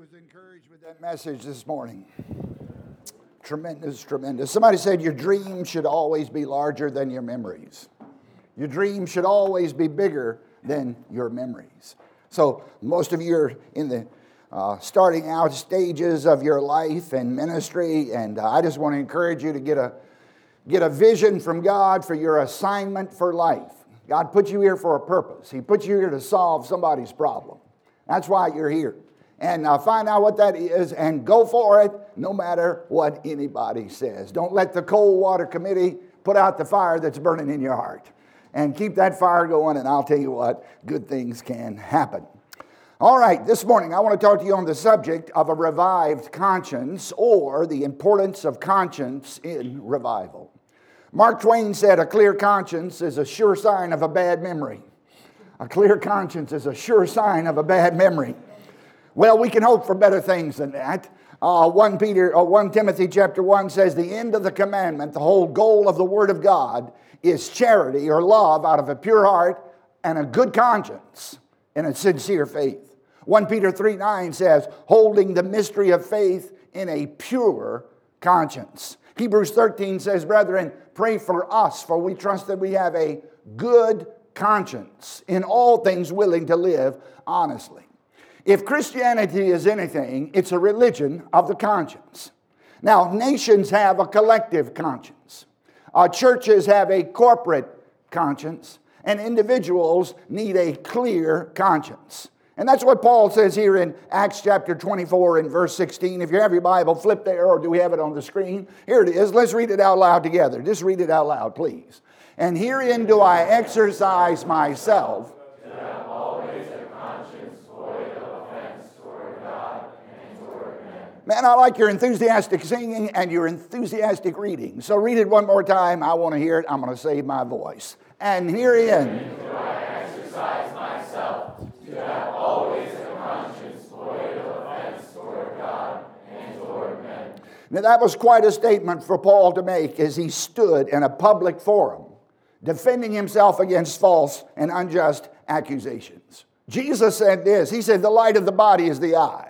was encouraged with that message this morning. Tremendous, tremendous. Somebody said your dreams should always be larger than your memories. Your dreams should always be bigger than your memories. So, most of you are in the uh, starting out stages of your life and ministry, and uh, I just want to encourage you to get a, get a vision from God for your assignment for life. God put you here for a purpose, He put you here to solve somebody's problem. That's why you're here and uh, find out what that is and go for it no matter what anybody says. Don't let the cold water committee put out the fire that's burning in your heart. And keep that fire going, and I'll tell you what, good things can happen. All right, this morning I want to talk to you on the subject of a revived conscience or the importance of conscience in revival. Mark Twain said, A clear conscience is a sure sign of a bad memory. A clear conscience is a sure sign of a bad memory. Well, we can hope for better things than that. Uh, 1 Peter, uh, 1 Timothy chapter 1 says, The end of the commandment, the whole goal of the Word of God, is charity or love out of a pure heart and a good conscience and a sincere faith. 1 Peter 3 9 says, holding the mystery of faith in a pure conscience. Hebrews 13 says, Brethren, pray for us, for we trust that we have a good conscience, in all things willing to live honestly. If Christianity is anything, it's a religion of the conscience. Now, nations have a collective conscience, uh, churches have a corporate conscience, and individuals need a clear conscience. And that's what Paul says here in Acts chapter 24 and verse 16. If you have your Bible, flip there, or do we have it on the screen? Here it is. Let's read it out loud together. Just read it out loud, please. And herein do I exercise myself Man, I like your enthusiastic singing and your enthusiastic reading. So read it one more time. I want to hear it. I'm going to save my voice. And herein. Do I exercise myself to have always a conscience void of offense toward God and toward men. Now, that was quite a statement for Paul to make as he stood in a public forum defending himself against false and unjust accusations. Jesus said this He said, The light of the body is the eye.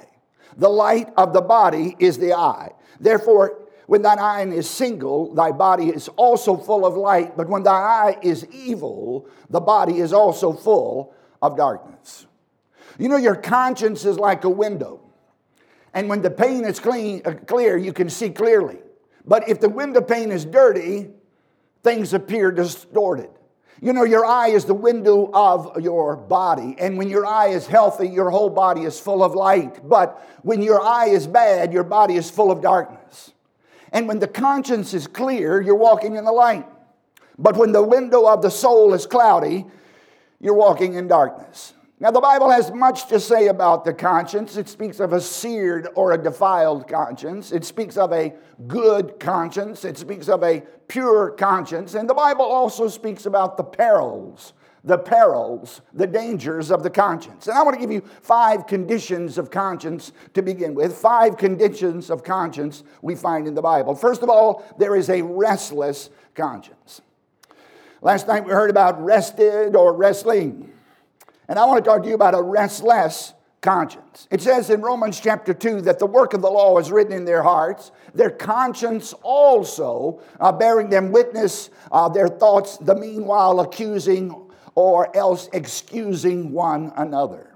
The light of the body is the eye. Therefore, when thine eye is single, thy body is also full of light. But when thy eye is evil, the body is also full of darkness. You know, your conscience is like a window. And when the pane is clean, uh, clear, you can see clearly. But if the window pane is dirty, things appear distorted. You know, your eye is the window of your body. And when your eye is healthy, your whole body is full of light. But when your eye is bad, your body is full of darkness. And when the conscience is clear, you're walking in the light. But when the window of the soul is cloudy, you're walking in darkness. Now, the Bible has much to say about the conscience. It speaks of a seared or a defiled conscience. It speaks of a good conscience. It speaks of a pure conscience. And the Bible also speaks about the perils, the perils, the dangers of the conscience. And I want to give you five conditions of conscience to begin with. Five conditions of conscience we find in the Bible. First of all, there is a restless conscience. Last night we heard about rested or wrestling. And I want to talk to you about a restless conscience. It says in Romans chapter 2 that the work of the law is written in their hearts, their conscience also uh, bearing them witness, uh, their thoughts, the meanwhile accusing or else excusing one another.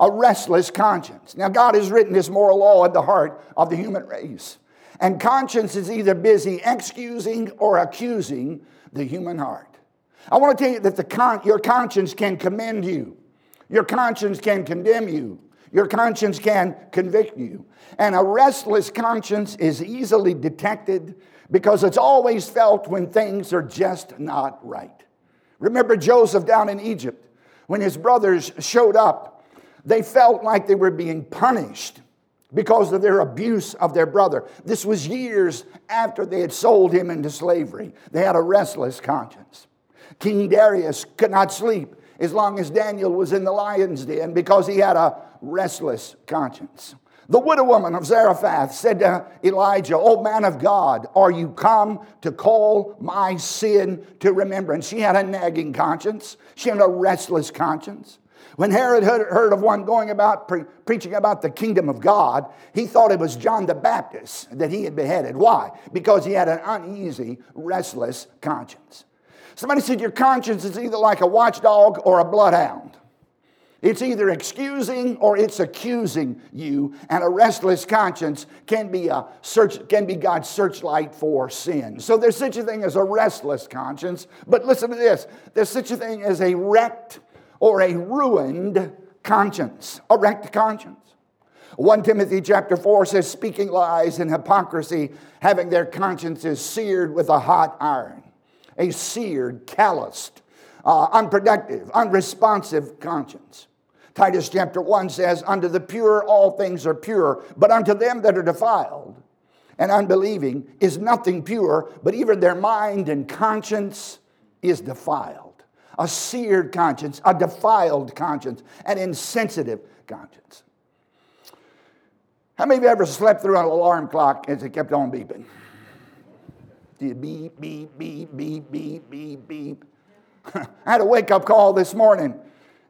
A restless conscience. Now, God has written this moral law in the heart of the human race. And conscience is either busy excusing or accusing the human heart. I want to tell you that the con- your conscience can commend you, your conscience can condemn you, your conscience can convict you. And a restless conscience is easily detected because it's always felt when things are just not right. Remember Joseph down in Egypt when his brothers showed up, they felt like they were being punished because of their abuse of their brother. This was years after they had sold him into slavery. They had a restless conscience. King Darius could not sleep as long as Daniel was in the lion's den because he had a restless conscience. The widow woman of Zarephath said to Elijah, O man of God, are you come to call my sin to remembrance? She had a nagging conscience, she had a restless conscience. When Herod heard of one going about pre- preaching about the kingdom of God, he thought it was John the Baptist that he had beheaded. Why? Because he had an uneasy, restless conscience. Somebody said, Your conscience is either like a watchdog or a bloodhound. It's either excusing or it's accusing you, and a restless conscience can be a search can be God's searchlight for sin. So there's such a thing as a restless conscience, but listen to this: there's such a thing as a wrecked or a ruined conscience, a wrecked conscience. 1 Timothy chapter 4 says, speaking lies and hypocrisy, having their consciences seared with a hot iron. A seared, calloused, uh, unproductive, unresponsive conscience. Titus chapter 1 says, Unto the pure all things are pure, but unto them that are defiled and unbelieving is nothing pure, but even their mind and conscience is defiled. A seared conscience, a defiled conscience, an insensitive conscience. How many of you ever slept through an alarm clock as it kept on beeping? Beep, beep, beep, beep, beep, beep, beep. I had a wake up call this morning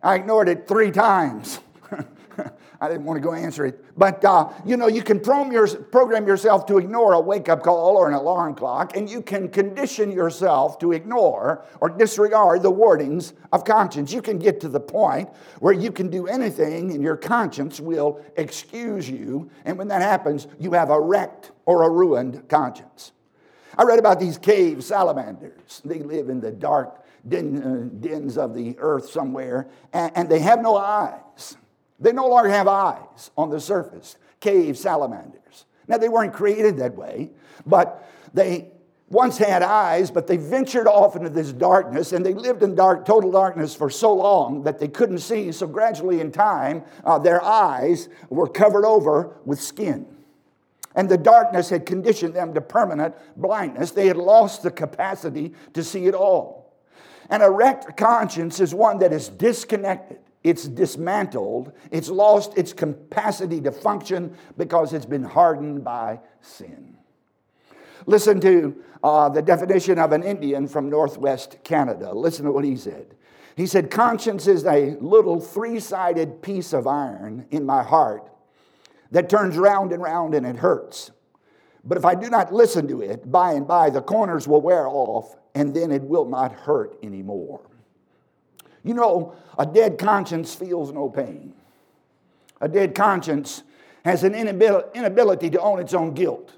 I ignored it three times. I didn't want to go answer it. But uh, you know, you can program yourself to ignore a wake up call or an alarm clock, and you can condition yourself to ignore or disregard the warnings of conscience. You can get to the point where you can do anything, and your conscience will excuse you. And when that happens, you have a wrecked or a ruined conscience. I read about these cave salamanders. They live in the dark den, uh, dens of the earth somewhere, and, and they have no eyes. They no longer have eyes on the surface. Cave salamanders. Now, they weren't created that way, but they once had eyes, but they ventured off into this darkness and they lived in dark, total darkness for so long that they couldn't see. So, gradually in time, uh, their eyes were covered over with skin. And the darkness had conditioned them to permanent blindness. They had lost the capacity to see at all. An erect conscience is one that is disconnected, it's dismantled, it's lost its capacity to function because it's been hardened by sin. Listen to uh, the definition of an Indian from northwest Canada. Listen to what he said. He said, Conscience is a little three sided piece of iron in my heart that turns round and round and it hurts. But if I do not listen to it, by and by the corners will wear off and then it will not hurt anymore. You know, a dead conscience feels no pain. A dead conscience has an inability to own its own guilt.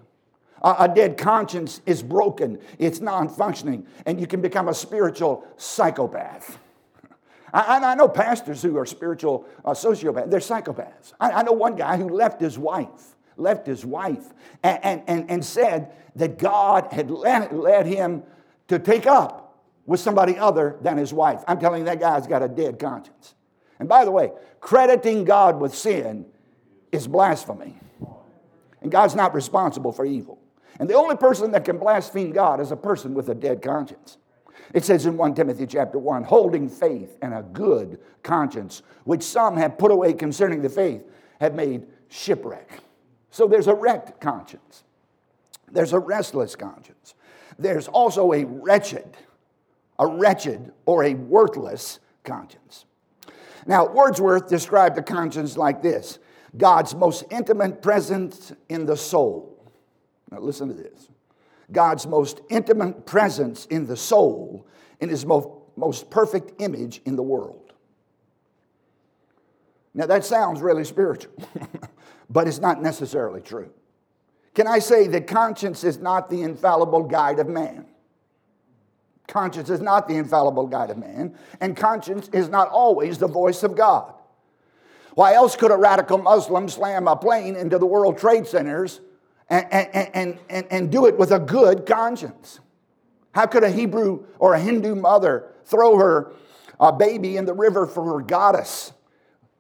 A dead conscience is broken, it's non functioning, and you can become a spiritual psychopath. I, know pastors who are spiritual uh, sociopaths, they're psychopaths. I, know one guy who left his wife, left his wife, and, and, and said that God had led, led him to take up with somebody other than his wife. I'm telling you, that guy's got a dead conscience. And by the way, crediting God with sin is blasphemy. And God's not responsible for evil. And the only person that can blaspheme God is a person with a dead conscience. It says in 1 Timothy chapter 1, holding faith and a good conscience, which some have put away concerning the faith, have made shipwreck. So there's a wrecked conscience. There's a restless conscience. There's also a wretched, a wretched or a worthless conscience. Now, Wordsworth described the conscience like this God's most intimate presence in the soul. Now, listen to this God's most intimate presence in the soul in his most, most perfect image in the world. Now, that sounds really spiritual, but it's not necessarily true. Can I say that conscience is not the infallible guide of man? Conscience is not the infallible guide of man, and conscience is not always the voice of God. Why else could a radical Muslim slam a plane into the World Trade Centers and, and, and, and, do it with a good conscience? How could a Hebrew or a Hindu mother throw her uh, baby in the river for her goddess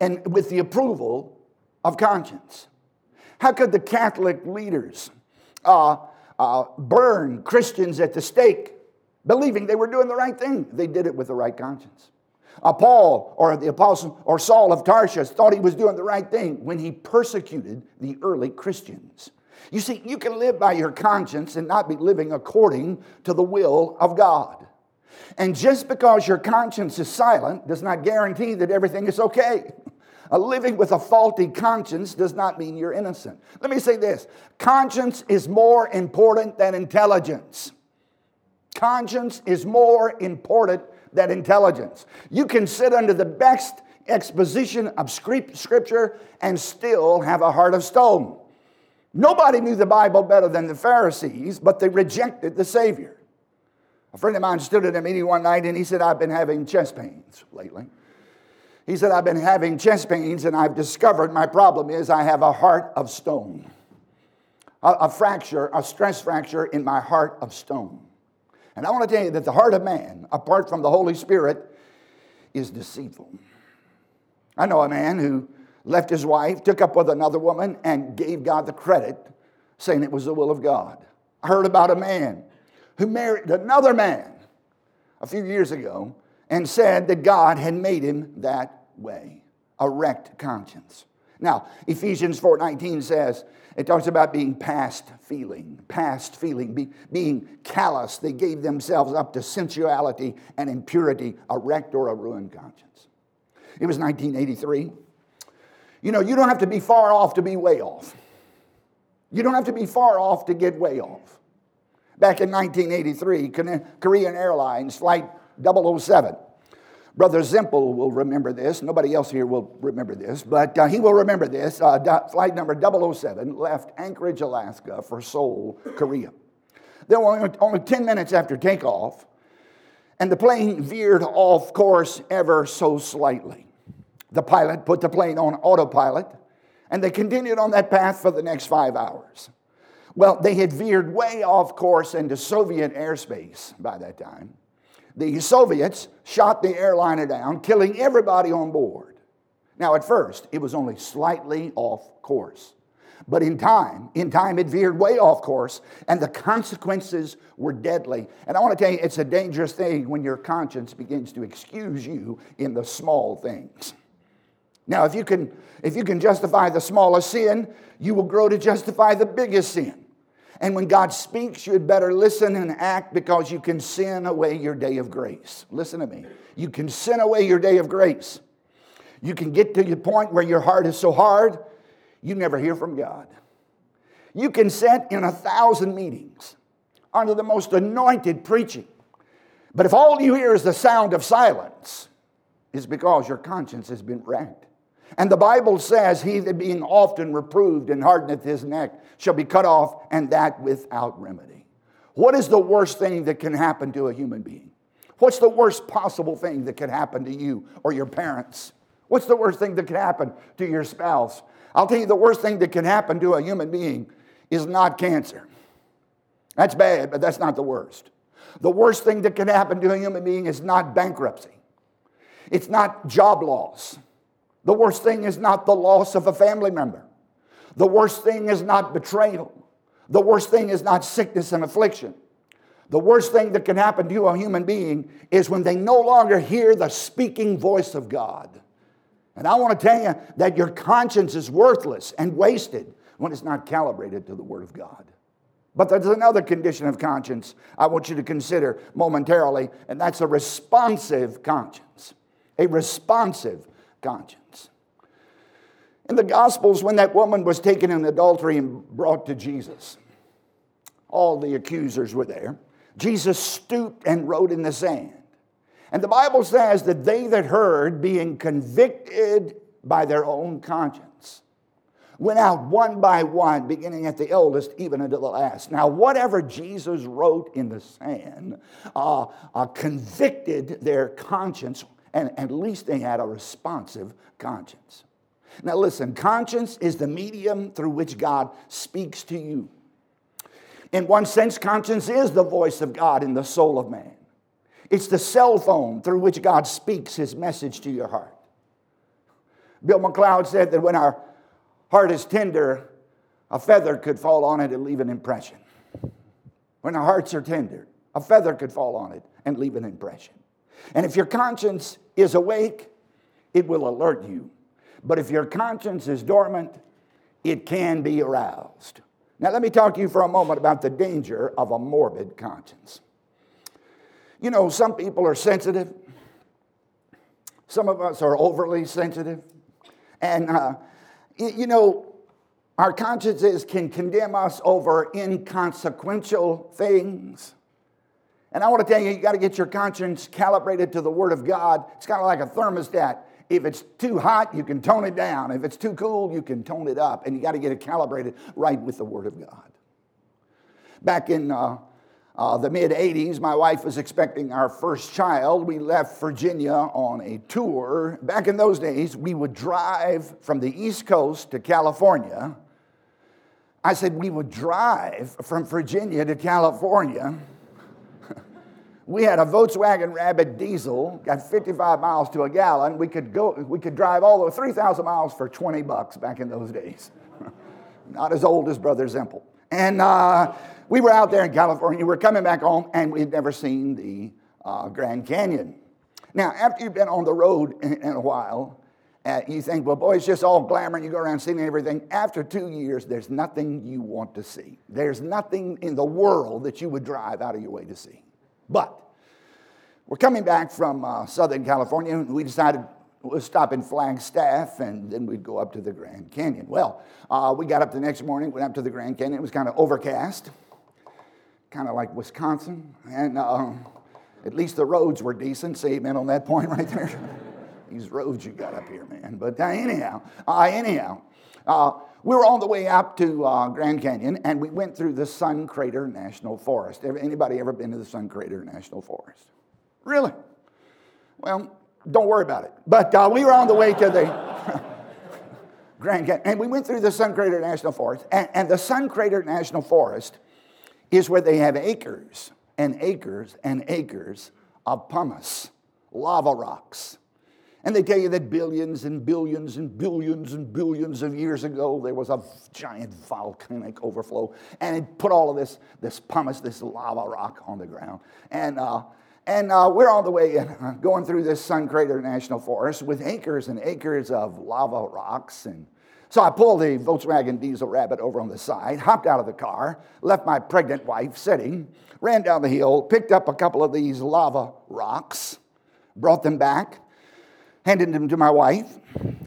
and with the approval of conscience? How could the Catholic leaders uh, uh, burn Christians at the stake, believing they were doing the right thing? They did it with the right conscience. Uh, Paul or the apostle or Saul of Tarshish thought he was doing the right thing when he persecuted the early Christians. You see, you can live by your conscience and not be living according to the will of God. And just because your conscience is silent does not guarantee that everything is okay. A living with a faulty conscience does not mean you're innocent. Let me say this conscience is more important than intelligence. Conscience is more important than intelligence. You can sit under the best exposition of scripture and still have a heart of stone. Nobody knew the Bible better than the Pharisees, but they rejected the Savior. A friend of mine stood at a meeting one night and he said, I've been having chest pains lately. He said, I've been having chest pains and I've discovered my problem is I have a heart of stone. A, a fracture, a stress fracture in my heart of stone. And I want to tell you that the heart of man, apart from the Holy Spirit, is deceitful. I know a man who left his wife, took up with another woman, and gave God the credit, saying it was the will of God. I heard about a man who married another man a few years ago and said that God had made him that way a wrecked conscience. Now, Ephesians 4:19 says it talks about being past feeling, past feeling, be, being callous. They gave themselves up to sensuality and impurity, a wrecked or a ruined conscience. It was 1983. You know, you don't have to be far off to be way off. You don't have to be far off to get way off. Back in 1983, Korean Airlines Flight 007. Brother Zempel will remember this. Nobody else here will remember this, but uh, he will remember this. Uh, flight number 007 left Anchorage, Alaska for Seoul, Korea. There were only, only 10 minutes after takeoff, and the plane veered off course ever so slightly. The pilot put the plane on autopilot, and they continued on that path for the next five hours. Well, they had veered way off course into Soviet airspace by that time. The Soviets shot the airliner down, killing everybody on board. Now, at first, it was only slightly off course. But in time, in time, it veered way off course, and the consequences were deadly. And I want to tell you, it's a dangerous thing when your conscience begins to excuse you in the small things. Now, if you can, if you can justify the smallest sin, you will grow to justify the biggest sin. And when God speaks, you had better listen and act because you can sin away your day of grace. Listen to me. You can sin away your day of grace. You can get to the point where your heart is so hard, you never hear from God. You can sit in a thousand meetings under the most anointed preaching. But if all you hear is the sound of silence, it's because your conscience has been wrecked. And the Bible says, He that being often reproved and hardeneth his neck shall be cut off, and that without remedy. What is the worst thing that can happen to a human being? What's the worst possible thing that could happen to you or your parents? What's the worst thing that could happen to your spouse? I'll tell you, the worst thing that can happen to a human being is not cancer. That's bad, but that's not the worst. The worst thing that can happen to a human being is not bankruptcy, it's not job loss. The worst thing is not the loss of a family member. The worst thing is not betrayal. The worst thing is not sickness and affliction. The worst thing that can happen to a human being is when they no longer hear the speaking voice of God. And I want to tell you that your conscience is worthless and wasted when it's not calibrated to the Word of God. But there's another condition of conscience I want you to consider momentarily, and that's a responsive conscience. A responsive conscience. In the Gospels, when that woman was taken in adultery and brought to Jesus, all the accusers were there. Jesus stooped and wrote in the sand. And the Bible says that they that heard, being convicted by their own conscience, went out one by one, beginning at the eldest, even unto the last. Now, whatever Jesus wrote in the sand uh, uh, convicted their conscience and at least they had a responsive conscience. Now, listen, conscience is the medium through which God speaks to you. In one sense, conscience is the voice of God in the soul of man. It's the cell phone through which God speaks his message to your heart. Bill McLeod said that when our heart is tender, a feather could fall on it and leave an impression. When our hearts are tender, a feather could fall on it and leave an impression. And if your conscience is awake, it will alert you. But if your conscience is dormant, it can be aroused. Now, let me talk to you for a moment about the danger of a morbid conscience. You know, some people are sensitive. Some of us are overly sensitive. And, uh, you know, our consciences can condemn us over inconsequential things. And I want to tell you, you got to get your conscience calibrated to the Word of God. It's kind of like a thermostat. If it's too hot, you can tone it down. If it's too cool, you can tone it up. And you got to get it calibrated right with the Word of God. Back in uh, uh, the mid 80s, my wife was expecting our first child. We left Virginia on a tour. Back in those days, we would drive from the East Coast to California. I said we would drive from Virginia to California. We had a Volkswagen Rabbit diesel, got 55 miles to a gallon. We could go, we could drive all the 3,000 miles for 20 bucks back in those days. Not as old as Brother Zempel. And uh, we were out there in California. We were coming back home, and we had never seen the uh, Grand Canyon. Now, after you've been on the road in, in a while, uh, you think, well, boy, it's just all glamour and you go around seeing everything. After two years, there's nothing you want to see. There's nothing in the world that you would drive out of your way to see. But we're coming back from uh, Southern California, and we decided we'll stop in Flagstaff and then we'd go up to the Grand Canyon. Well, uh, we got up the next morning, went up to the Grand Canyon. It was kind of overcast kind of like Wisconsin. And uh, at least the roads were decent. Say amen on that point right there. These roads you got up here, man. But uh, anyhow, uh, anyhow, uh, we were on the way up to uh, Grand Canyon, and we went through the Sun Crater National Forest. Anybody ever been to the Sun Crater National Forest? Really? Well, don't worry about it. But uh, we were on the way to the Grand Canyon, and we went through the Sun Crater National Forest. And, and the Sun Crater National Forest is where they have acres and acres and acres of pumice, lava rocks. And they tell you that billions and billions and billions and billions of years ago, there was a giant volcanic overflow, and it put all of this, this pumice, this lava rock on the ground. And, uh, and uh, we're on the way in, uh, going through this Sun Crater National Forest with acres and acres of lava rocks and so I pulled the Volkswagen diesel rabbit over on the side, hopped out of the car, left my pregnant wife sitting, ran down the hill, picked up a couple of these lava rocks, brought them back, handed them to my wife.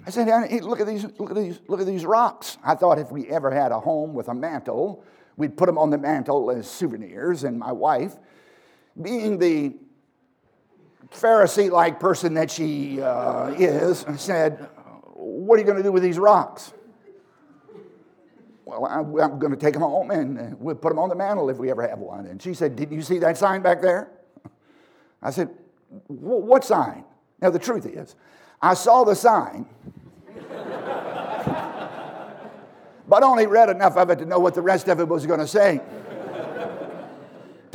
I said, hey, look at these, look at these, look at these rocks. I thought if we ever had a home with a mantle, we'd put them on the mantle as souvenirs. And my wife, being the Pharisee like person that she uh, is, said, What are you going to do with these rocks? well, I'm, I'm going to take them home and we'll put them on the mantle if we ever have one. And she said, Did you see that sign back there? I said, What sign? Now, the truth is, I saw the sign, but only read enough of it to know what the rest of it was going to say.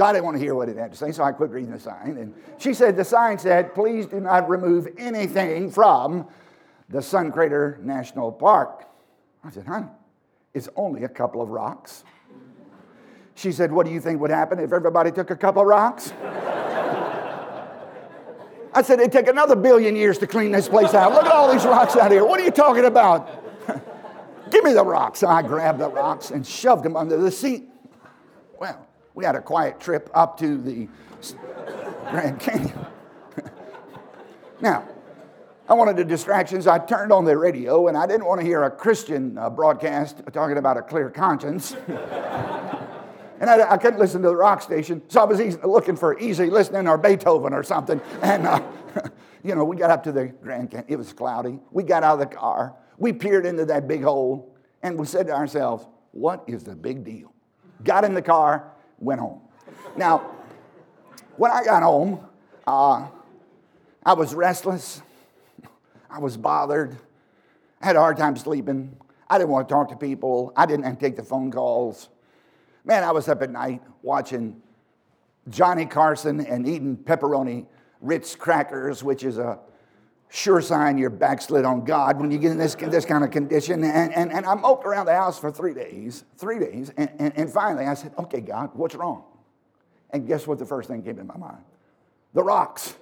I didn't want to hear what it had to say, so I quit reading the sign. And she said, The sign said, Please do not remove anything from the Sun Crater National Park. I said, Honey, it's only a couple of rocks. She said, What do you think would happen if everybody took a couple of rocks? I said, It'd take another billion years to clean this place out. Look at all these rocks out here. What are you talking about? Give me the rocks. So I grabbed the rocks and shoved them under the seat. Well, we had a quiet trip up to the Grand Canyon. now, I wanted the distractions. I turned on the radio and I didn't want to hear a Christian uh, broadcast talking about a clear conscience. and I, I, couldn't listen to the rock station, so I was easy, looking for easy listening or Beethoven or something. And, uh, you know, we got up to the Grand Canyon. It was cloudy. We got out of the car. We peered into that big hole and we said to ourselves, what is the big deal? Got in the car, went home. Now, when I got home, uh, I was restless. I was bothered. I had a hard time sleeping. I didn't want to talk to people. I didn't take the phone calls. Man, I was up at night watching Johnny Carson and eating pepperoni Ritz crackers, which is a sure sign you're backslid on God when you get in this, this kind of condition. And, and, and I moped around the house for three days, three days. And, and, and finally I said, okay, God, what's wrong? And guess what the first thing came in my mind? The rocks.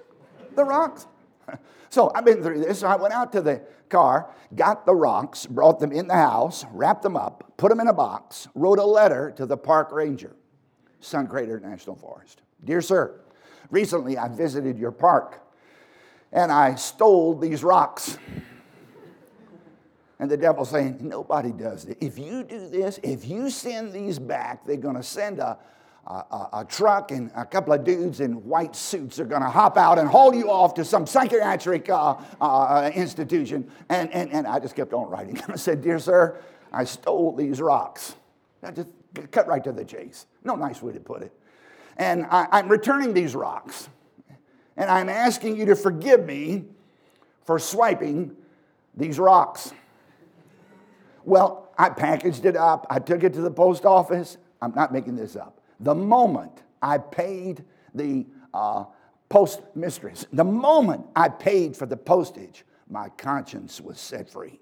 The rocks. So I've been through this. So I went out to the car, got the rocks, brought them in the house, wrapped them up, put them in a box, wrote a letter to the park ranger, Sun Crater National Forest. Dear sir, Recently, I visited your park and I stole these rocks. And the devil's saying, Nobody does it. If you do this, if you send these back, they're going to send a, a, a, truck and a couple of dudes in white suits are going to hop out and haul you off to some psychiatric uh, uh, institution. And, and, and I just kept on writing. I said, Dear sir, I stole these rocks. I just cut right to the chase. No nice way to put it. And I, I'm returning these rocks. And I'm asking you to forgive me for swiping these rocks. Well, I packaged it up. I took it to the post office. I'm not making this up. The moment I paid the uh, the moment I paid for the postage, my conscience was set free.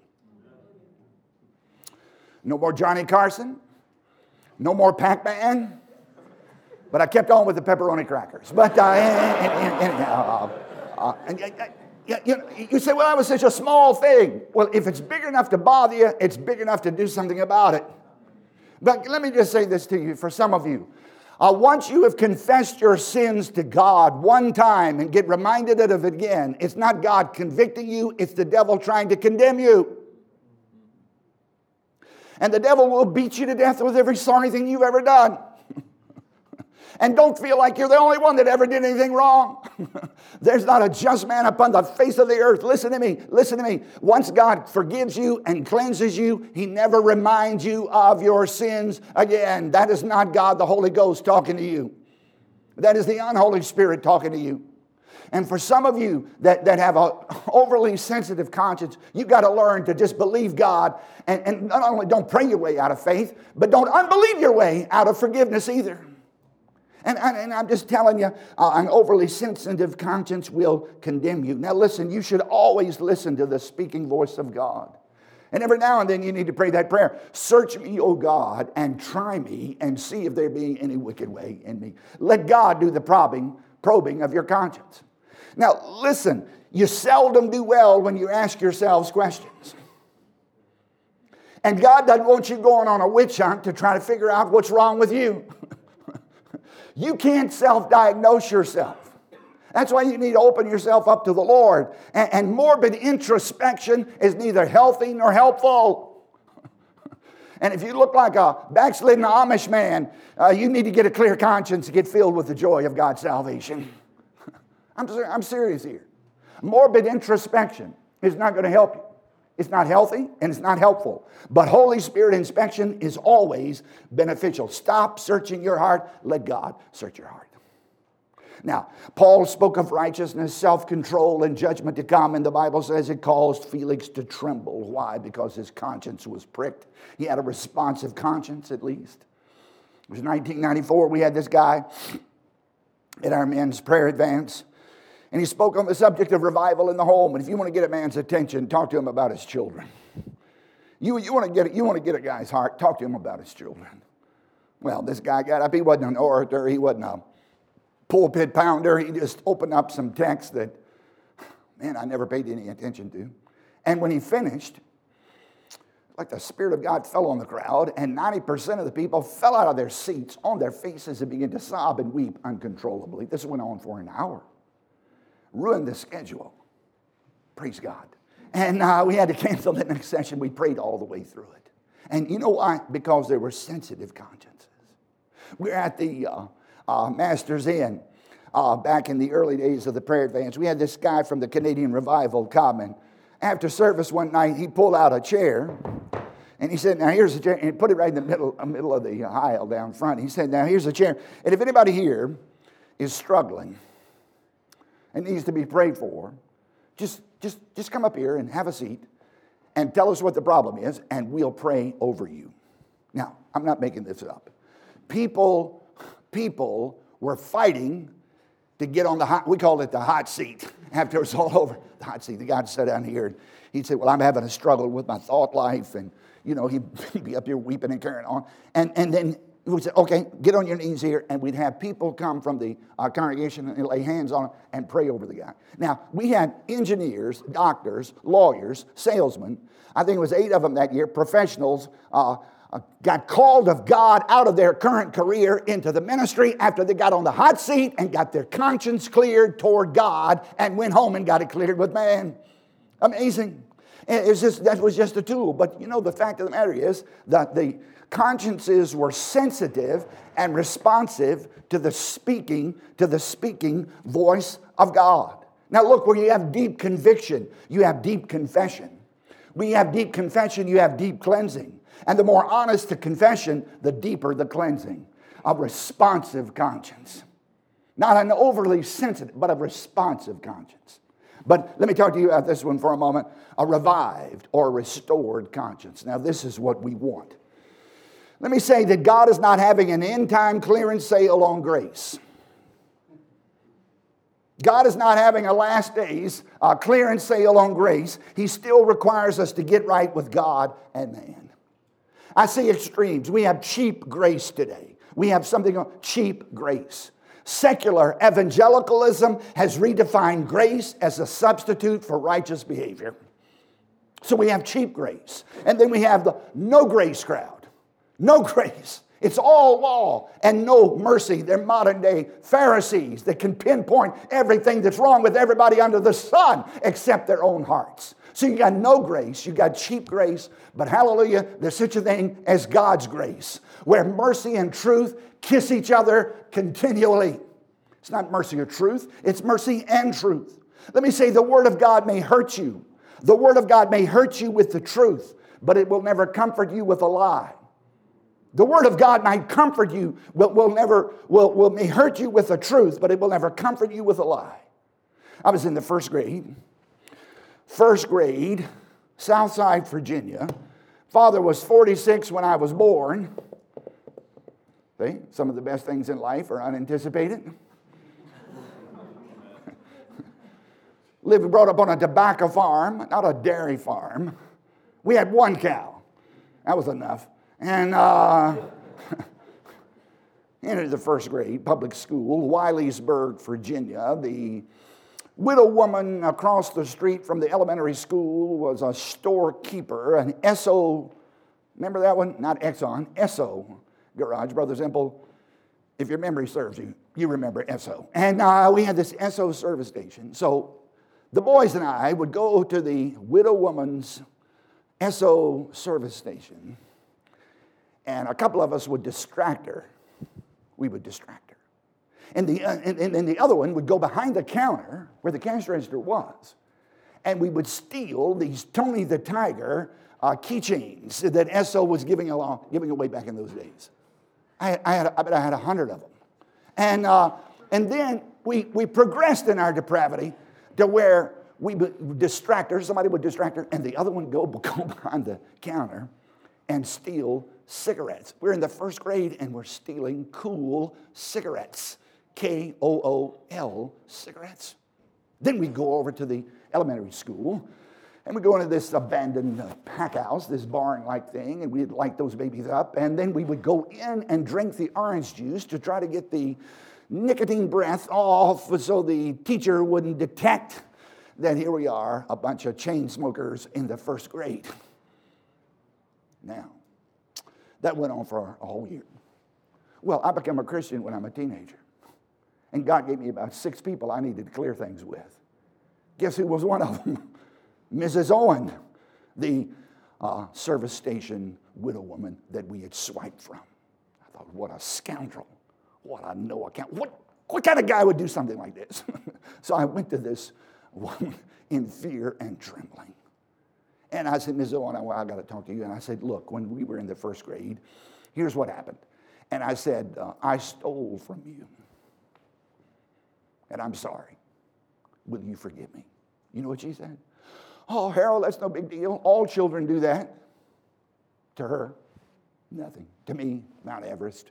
No more Johnny Carson. No more Pac Man. But I kept on with the pepperoni crackers. But uh, anyhow, uh, and, you, you say, well, that was such a small thing. Well, if it's big enough to bother you, it's big enough to do something about it. But let me just say this to you for some of you. Uh, once you have confessed your sins to God one time and get reminded of it again, it's not God convicting you, it's the devil trying to condemn you. And the devil will beat you to death with every sorry thing you've ever done and don't feel like you're the only one that ever did anything wrong. There's not a just man upon the face of the earth. Listen to me, listen to me. Once God forgives you and cleanses you, He never reminds you of your sins again. That is not God the Holy Ghost talking to you, that is the unholy Spirit talking to you. And for some of you that, that have an overly sensitive conscience, you've got to learn to just believe God and, and not only don't pray your way out of faith, but don't unbelieve your way out of forgiveness either. And, and, I'm just telling you, uh, an overly sensitive conscience will condemn you. Now, listen, you should always listen to the speaking voice of God. And every now and then you need to pray that prayer Search me, O God, and try me and see if there be any wicked way in me. Let God do the probing, probing of your conscience. Now, listen, you seldom do well when you ask yourselves questions. And God doesn't want you going on a witch hunt to try to figure out what's wrong with you. You can't self diagnose yourself. That's why you need to open yourself up to the Lord. And, and morbid introspection is neither healthy nor helpful. and if you look like a backslidden Amish man, uh, you need to get a clear conscience to get filled with the joy of God's salvation. I'm, I'm serious here. Morbid introspection is not going to help you. It's not healthy and it's not helpful. But Holy Spirit inspection is always beneficial. Stop searching your heart, let God search your heart. Now, Paul spoke of righteousness, self control, and judgment to come, and the Bible says it caused Felix to tremble. Why? Because his conscience was pricked. He had a responsive conscience, at least. It was 1994. We had this guy at our men's prayer advance and he spoke on the subject of revival in the home. And if you want to get a man's attention, talk to him about his children. You, you, want to get, you want to get a guy's heart, talk to him about his children. Well, this guy got up. He wasn't an orator, he wasn't a pulpit pounder. He just opened up some text that, man, I never paid any attention to. And when he finished, like the Spirit of God fell on the crowd, and 90% of the people fell out of their seats on their faces and began to sob and weep uncontrollably. This went on for an hour ruined the schedule. Praise God. And uh, we had to cancel the next session. We prayed all the way through it. And you know why? Because they were sensitive consciences. We're at the uh, uh, Master's Inn uh, back in the early days of the prayer advance. We had this guy from the Canadian Revival come, and after service one night, he pulled out a chair and he said, Now here's a chair, and he put it right in the middle, uh, middle of the aisle down front. He said, Now here's a chair. And if anybody here is struggling, and needs to be prayed for, just, just, just come up here and have a seat and tell us what the problem is, and we'll pray over you. Now, I'm not making this up. People, people were fighting to get on the hot, we called it the hot seat after it was all over. The hot seat. The guy sat down here and he'd say, Well, I'm having a struggle with my thought life. And, you know, he'd be up here weeping and carrying on. And, and then we said, okay, get on your knees here, and we'd have people come from the uh, congregation and lay hands on him and pray over the guy. Now, we had engineers, doctors, lawyers, salesmen. I think it was eight of them that year, professionals, uh, uh, got called of God out of their current career into the ministry after they got on the hot seat and got their conscience cleared toward God and went home and got it cleared with man. Amazing. It just, that was just a tool. But you know, the fact of the matter is that the consciences were sensitive and responsive to the speaking, to the speaking voice of God. Now, look, where you have deep conviction, you have deep confession. When you have deep confession, you have deep cleansing. And the more honest the confession, the deeper the cleansing. A responsive conscience. Not an overly sensitive, but a responsive conscience. But let me talk to you about this one for a moment a revived or restored conscience. Now, this is what we want. Let me say that God is not having an end time clearance sale on grace. God is not having a last days uh, clearance sale on grace. He still requires us to get right with God and man. I see extremes. We have cheap grace today. We have something called cheap grace. Secular evangelicalism has redefined grace as a substitute for righteous behavior. So we have cheap grace. And then we have the no grace crowd. No grace. It's all law and no mercy. They're modern day Pharisees that can pinpoint everything that's wrong with everybody under the sun except their own hearts. So you got no grace, you got cheap grace, but hallelujah, there's such a thing as God's grace, where mercy and truth kiss each other continually. It's not mercy or truth, it's mercy and truth. Let me say the Word of God may hurt you. The Word of God may hurt you with the truth, but it will never comfort you with a lie. The Word of God might comfort you, but will never will, will may hurt you with the truth, but it will never comfort you with a lie. I was in the first grade first grade, Southside, Virginia. Father was 46 when I was born. See, some of the best things in life are unanticipated. Lived, brought up on a tobacco farm, not a dairy farm. We had one cow. That was enough. And uh, entered the first grade, public school, Wylliesburg, Virginia. The widow woman across the street from the elementary school was a storekeeper, an Esso, remember that one? Not Exxon, Esso garage. Brother Zempel, if your memory serves you, you remember Esso. And uh, we had this Esso service station. So the boys and I would go to the widow woman's Esso service station, and a couple of us would distract her. We would distract her. And the, uh, and, and, and the other one would go behind the counter where the cash register was. And we would steal these Tony the Tiger uh, keychains that Esso was giving, along, giving away back in those days. I, I, had, I bet I had a hundred of them. And, uh, and then we, we progressed in our depravity to where we would distract her, somebody would distract her, and the other one would go, go behind the counter and steal cigarettes. We're in the first grade and we're stealing Kool cigarettes. K O O L cigarettes. Then we go over to the elementary school and we go into this abandoned uh, pack house, this barn like thing, and we'd light those babies up. And then we would go in and drink the orange juice to try to get the nicotine breath off so the teacher wouldn't detect that here we are, a bunch of chain smokers in the first grade. Now, that went on for a whole year. Well, I became a Christian when I'm a teenager. And God gave me about six people I needed to clear things with. Guess who was one of them? Mrs. Owen, the uh, service station widow woman that we had swiped from. I thought, what a scoundrel. What a no account. What, what kind of guy would do something like this? so I went to this woman in fear and trembling. And I said, Ms. Owen, I, I got to talk to you. And I said, look, when we were in the first grade, here's what happened. And I said, uh, I stole from you and I'm sorry. Will you forgive me? You know what she said? Oh, Harold, that's no big deal. All children do that. To her, nothing. To me, Mount Everest.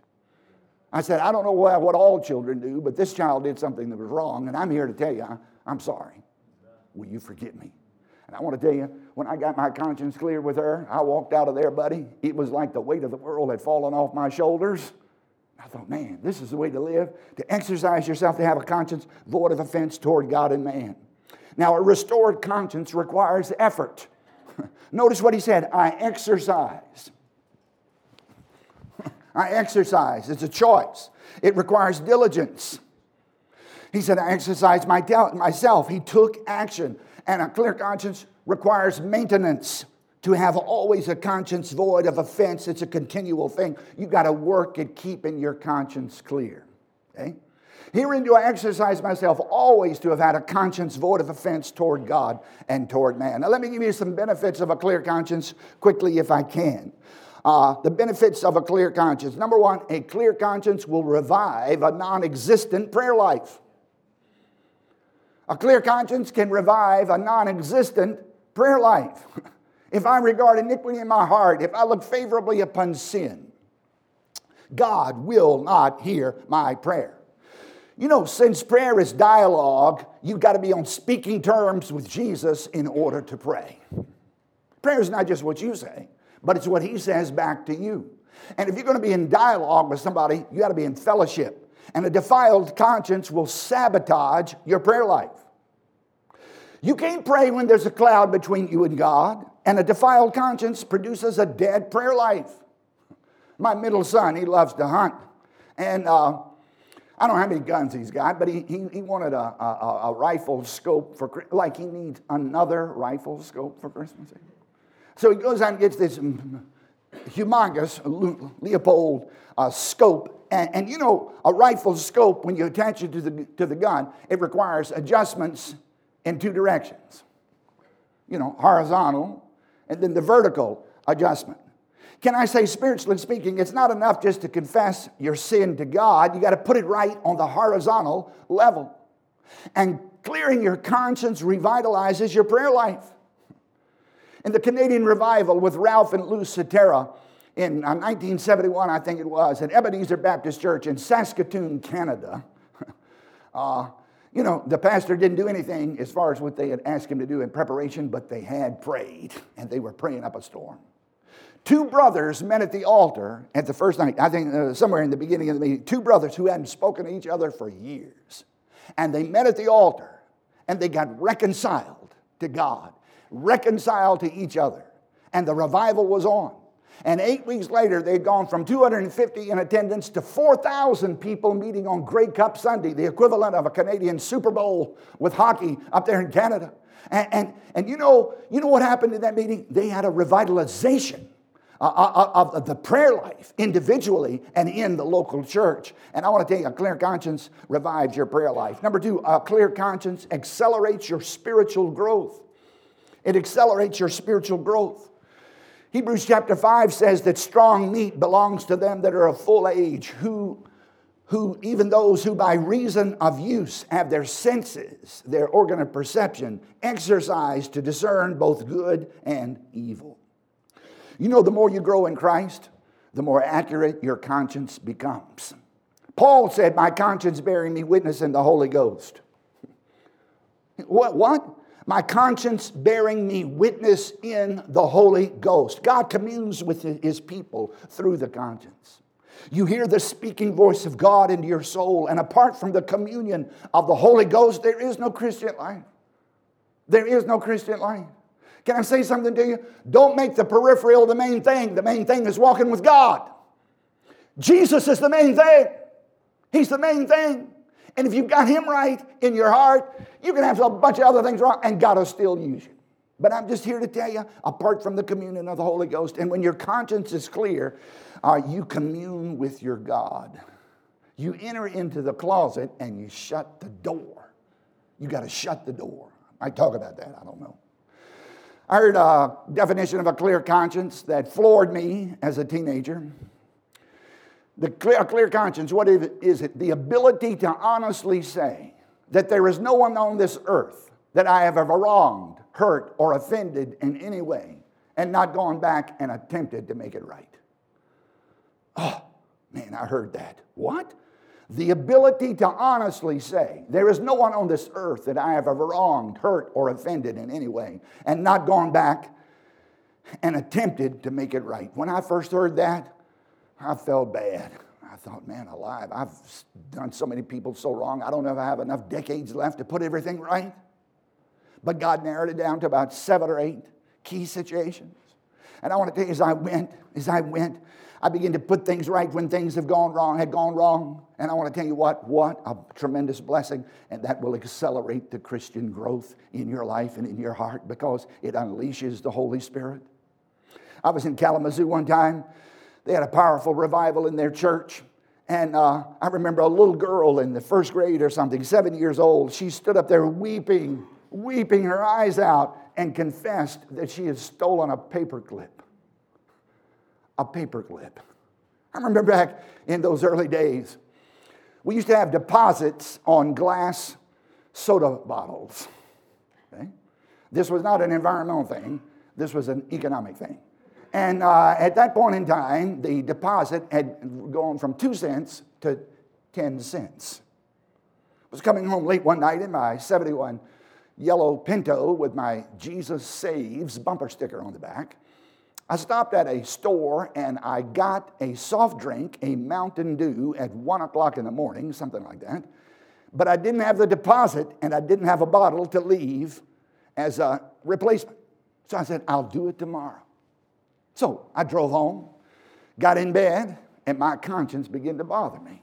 I said, I don't know what all children do, but this child did something that was wrong, and I'm here to tell you, I'm sorry. Will you forgive me? And I want to tell you, when I got my conscience clear with her, I walked out of there, buddy. It was like the weight of the world had fallen off my shoulders. I thought, man, this is the way to live, to exercise yourself, to have a conscience void of offense toward God and man. Now, a restored conscience requires effort. Notice what he said I exercise. I exercise. It's a choice. It requires diligence. He said, I exercise my myself. He took action. And a clear conscience requires maintenance. To have always a conscience void of offense, it's a continual thing. You've got to work at keeping your conscience clear. Okay? Herein do I exercise myself always to have had a conscience void of offense toward God and toward man. Now, let me give you some benefits of a clear conscience quickly, if I can. Uh, the benefits of a clear conscience. Number one, a clear conscience will revive a non existent prayer life. A clear conscience can revive a non existent prayer life. if I regard iniquity in my heart, if I look favorably upon sin, God will not hear my prayer. You know, since prayer is dialogue, you've got to be on speaking terms with Jesus in order to pray. Prayer is not just what you say, but it's what he says back to you. And if you're going to be in dialogue with somebody, you got to be in fellowship. And a defiled conscience will sabotage your prayer life. You can't pray when there's a cloud between you and God, and a defiled conscience produces a dead prayer life. My middle son, he loves to hunt. And uh, I don't how many guns he's got, but he, he, he wanted a, a, a, rifle scope for, like he needs another rifle scope for Christmas. So he goes out and gets this humongous Leupold uh, scope. And, and, you know, a rifle scope, when you attach it to the, to the gun, it requires adjustments in two directions. You know, horizontal and then the vertical adjustment. Can I say, spiritually speaking, it's not enough just to confess your sin to God. You got to put it right on the horizontal level. And clearing your conscience revitalizes your prayer life. In the Canadian revival with Ralph and Lou Sutera in 1971, uh, I think it was, at Ebenezer Baptist Church in Saskatoon, Canada, uh, you know, the pastor didn't do anything as far as what they had asked him to do in preparation, but they had prayed, and they were praying up a storm. Two brothers met at the altar at the first night, I think uh, somewhere in the beginning of the meeting. Two brothers who hadn't spoken to each other for years. And they met at the altar and they got reconciled to God, reconciled to each other. And the revival was on. And eight weeks later, they'd gone from 250 in attendance to 4,000 people meeting on Grey Cup Sunday, the equivalent of a Canadian Super Bowl with hockey up there in Canada. And, and, and you, know, you know what happened in that meeting? They had a revitalization uh, uh, uh, of the prayer life individually and in the local church. And I want to tell you, a clear conscience revives your prayer life. Number two, a clear conscience accelerates your spiritual growth. It accelerates your spiritual growth. Hebrews chapter 5 says that strong meat belongs to them that are of full age, who, who even those who by reason of use have their senses, their organ of perception, exercised to discern both good and evil. You know, the more you grow in Christ, the more accurate your conscience becomes. Paul said, My conscience bearing me witness in the Holy Ghost. What? What? My conscience bearing me witness in the Holy Ghost. God communes with his people through the conscience. You hear the speaking voice of God into your soul, and apart from the communion of the Holy Ghost, there is no Christian life. There is no Christian life. Can I say something to you? Don't make the peripheral the main thing. The main thing is walking with God. Jesus is the main thing. He's the main thing. And if you've got Him right in your heart, you can have a bunch of other things wrong, and God will still use you. But I'm just here to tell you, apart from the communion of the Holy Ghost, and when your conscience is clear, uh, you commune with your God. You enter into the closet and you shut the door. You got to shut the door. I talk about that, I don't know. I heard a definition of a clear conscience that floored me as a teenager. The clear, clear conscience, what is it? The ability to honestly say that there is no one on this earth that I have ever wronged, hurt, or offended in any way, and not gone back and attempted to make it right. Oh, man, I heard that. What? the ability to honestly say, There is no one on this earth that I have ever wronged, hurt, or offended in any way, and not gone back and attempted to make it right. When I first heard that, I felt bad. I thought, man, alive, I've done so many people so wrong. I don't know if I have enough decades left to put everything right. But God narrowed it down to about seven or eight key situations. And I want to tell you, as I went, as I went, I begin to put things right when things have gone wrong, had gone wrong. And I want to tell you what, what a tremendous blessing. And that will accelerate the Christian growth in your life and in your heart because it unleashes the Holy Spirit. I was in Kalamazoo one time. They had a powerful revival in their church. And uh, I remember a little girl in the first grade or something, seven years old, she stood up there weeping, weeping her eyes out, and confessed that she had stolen a paperclip a paperclip. I remember back in those early days, we used to have deposits on glass soda bottles. Okay? This was not an environmental thing, this was an economic thing. And uh, at that point in time, the deposit had gone from two cents to 10 cents. I was coming home late one night in my 71 yellow Pinto with my Jesus Saves bumper sticker on the back. I stopped at a store and I got a soft drink, a Mountain Dew, at one o'clock in the morning, something like that. But I didn't have the deposit and I didn't have a bottle to leave as a replacement. So I said, I'll do it tomorrow. So I drove home, got in bed, and my conscience began to bother me.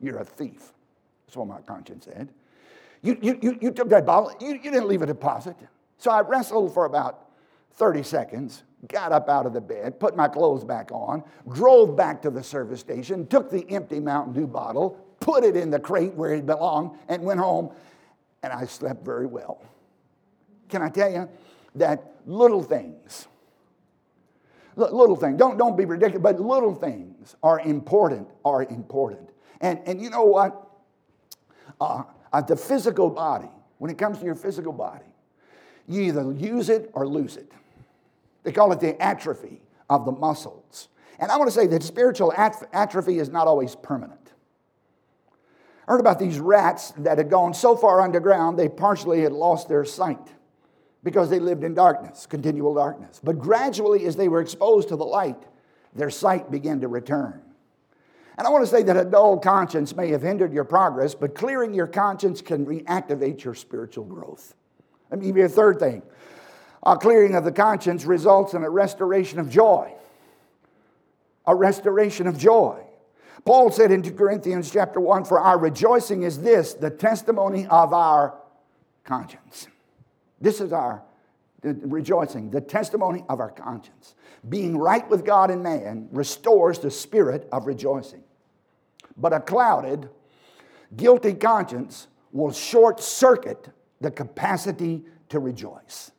You're a thief. That's what my conscience said. You, you, you, you took that bottle, you, you didn't leave a deposit. So I wrestled for about 30 seconds got up out of the bed, put my clothes back on, drove back to the service station, took the empty Mountain Dew bottle, put it in the crate where it belonged, and went home, and I slept very well. Can I tell you that little things, little things, don't, don't be ridiculous, but little things are important, are important. And, and you know what? Uh, uh, the physical body, when it comes to your physical body, you either use it or lose it. They call it the atrophy of the muscles. And I want to say that spiritual atrophy is not always permanent. I heard about these rats that had gone so far underground they partially had lost their sight because they lived in darkness, continual darkness. But gradually, as they were exposed to the light, their sight began to return. And I want to say that a dull conscience may have hindered your progress, but clearing your conscience can reactivate your spiritual growth. Let me give you a third thing a clearing of the conscience results in a restoration of joy. A restoration of joy. Paul said in 2 Corinthians chapter 1 For our rejoicing is this, the testimony of our conscience. This is our rejoicing, the testimony of our conscience. Being right with God and man restores the spirit of rejoicing. But a clouded, guilty conscience will short circuit the capacity to rejoice.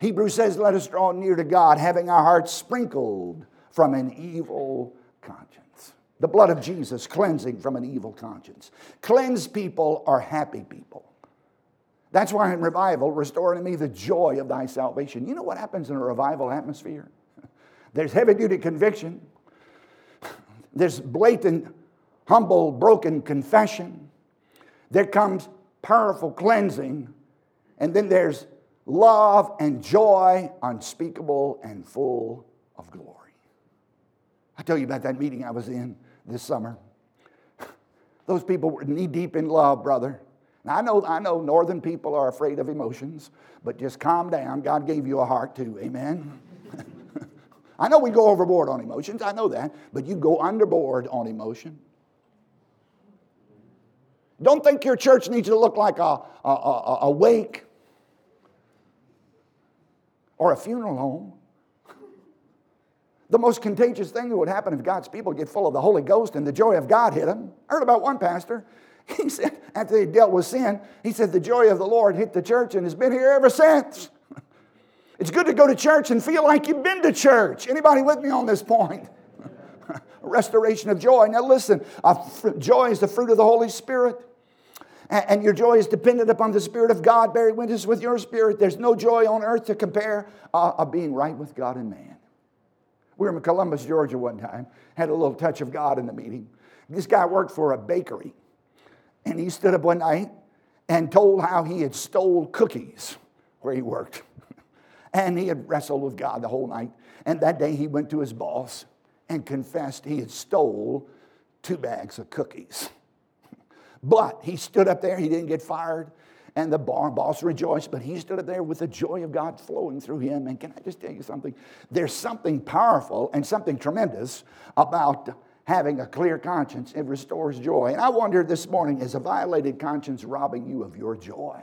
Hebrews says, Let us draw near to God, having our hearts sprinkled from an evil conscience. The blood of Jesus cleansing from an evil conscience. Cleansed people are happy people. That's why in revival, restore to me the joy of thy salvation. You know what happens in a revival atmosphere? There's heavy duty conviction, there's blatant, humble, broken confession. There comes powerful cleansing, and then there's love and joy unspeakable and full of glory. I tell you about that meeting I was in this summer. Those people were knee deep in love, brother. Now, I know, I know northern people are afraid of emotions, but just calm down. God gave you a heart too. Amen. I know we go overboard on emotions. I know that. But you go underboard on emotion. Don't think your church needs to look like a, a, a, a wake or a funeral home. The most contagious thing that would happen if God's people get full of the Holy Ghost and the joy of God hit them. I heard about one pastor. He said, after they dealt with sin, he said, the joy of the Lord hit the church and has been here ever since. It's good to go to church and feel like you've been to church. Anybody with me on this point? restoration of joy. Now, listen, joy is the fruit of the Holy Spirit and your joy is dependent upon the Spirit of God bearing witness with your spirit. There's no joy on earth to compare uh, of being right with God and man. We were in Columbus, Georgia one time, had a little touch of God in the meeting. This guy worked for a bakery, and he stood up one night and told how he had stole cookies where he worked. and he had wrestled with God the whole night. And that day he went to his boss and confessed he had stole two bags of cookies. But he stood up there, he didn't get fired. and the bar boss rejoiced, but he stood up there with the joy of God flowing through him. And can I just tell you something? There's something powerful and something tremendous about having a clear conscience. It restores joy. And I wonder this morning is a violated conscience robbing you of your joy?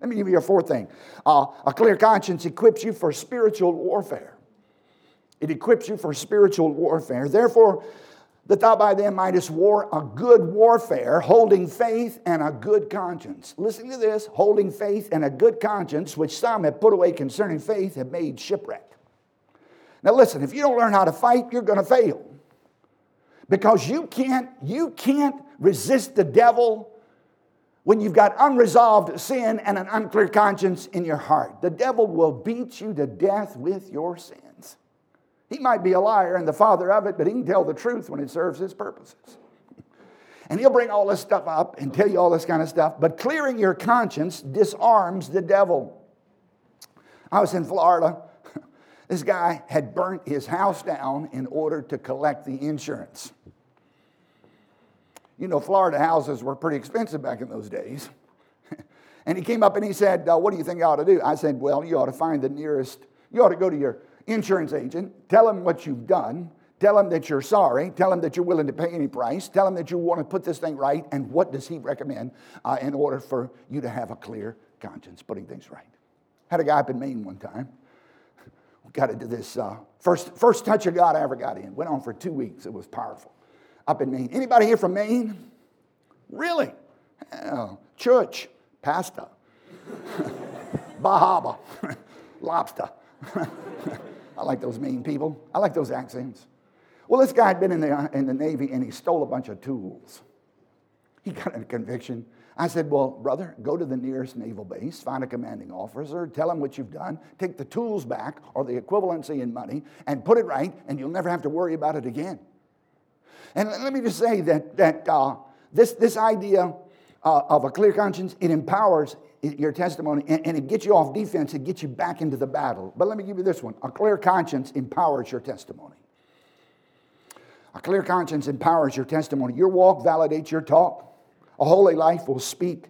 Let me give you a fourth thing. Uh, a clear conscience equips you for spiritual warfare. It equips you for spiritual warfare. Therefore, that thou by them mightest war a good warfare, holding faith and a good conscience. Listen to this holding faith and a good conscience, which some have put away concerning faith, have made shipwreck. Now, listen, if you don't learn how to fight, you're going to fail. Because you can't, you can't resist the devil when you've got unresolved sin and an unclear conscience in your heart. The devil will beat you to death with your sins He might be a liar and the father of it, but he can tell the truth when it serves his purposes. And he'll bring all this stuff up and tell you all this kind of stuff, but clearing your conscience disarms the devil. I was in Florida. This guy had burnt his house down in order to collect the insurance. You know, Florida houses were pretty expensive back in those days. And he came up and he said, uh, What do you think I ought to do? I said, Well, you ought to find the nearest, you ought to go to your insurance agent, tell him what you've done, tell him that you're sorry, tell him that you're willing to pay any price, tell him that you want to put this thing right, and what does he recommend uh, in order for you to have a clear conscience, putting things right. Had a guy up in Maine one time. We got into this uh, first, first touch of God I ever got in. Went on for two weeks. It was powerful. Up in Maine. Anybody here from Maine? Really? Oh, church, pasta, bahaba, lobster. I like those mean people. I like those accents. Well, this guy had been in the, uh, in the Navy and he stole a bunch of tools. He got a conviction. I said, Well, brother, go to the nearest naval base, find a commanding officer, tell him what you've done, take the tools back or the equivalency in money, and put it right, and you'll never have to worry about it again. And let me just say that, that uh, this, this idea uh, of a clear conscience, it empowers your testimony and, and, it gets you off defense, it gets you back into the battle. But let me give you this one a clear conscience empowers your testimony. A clear conscience empowers your testimony. Your walk validates your talk. A holy life will speak.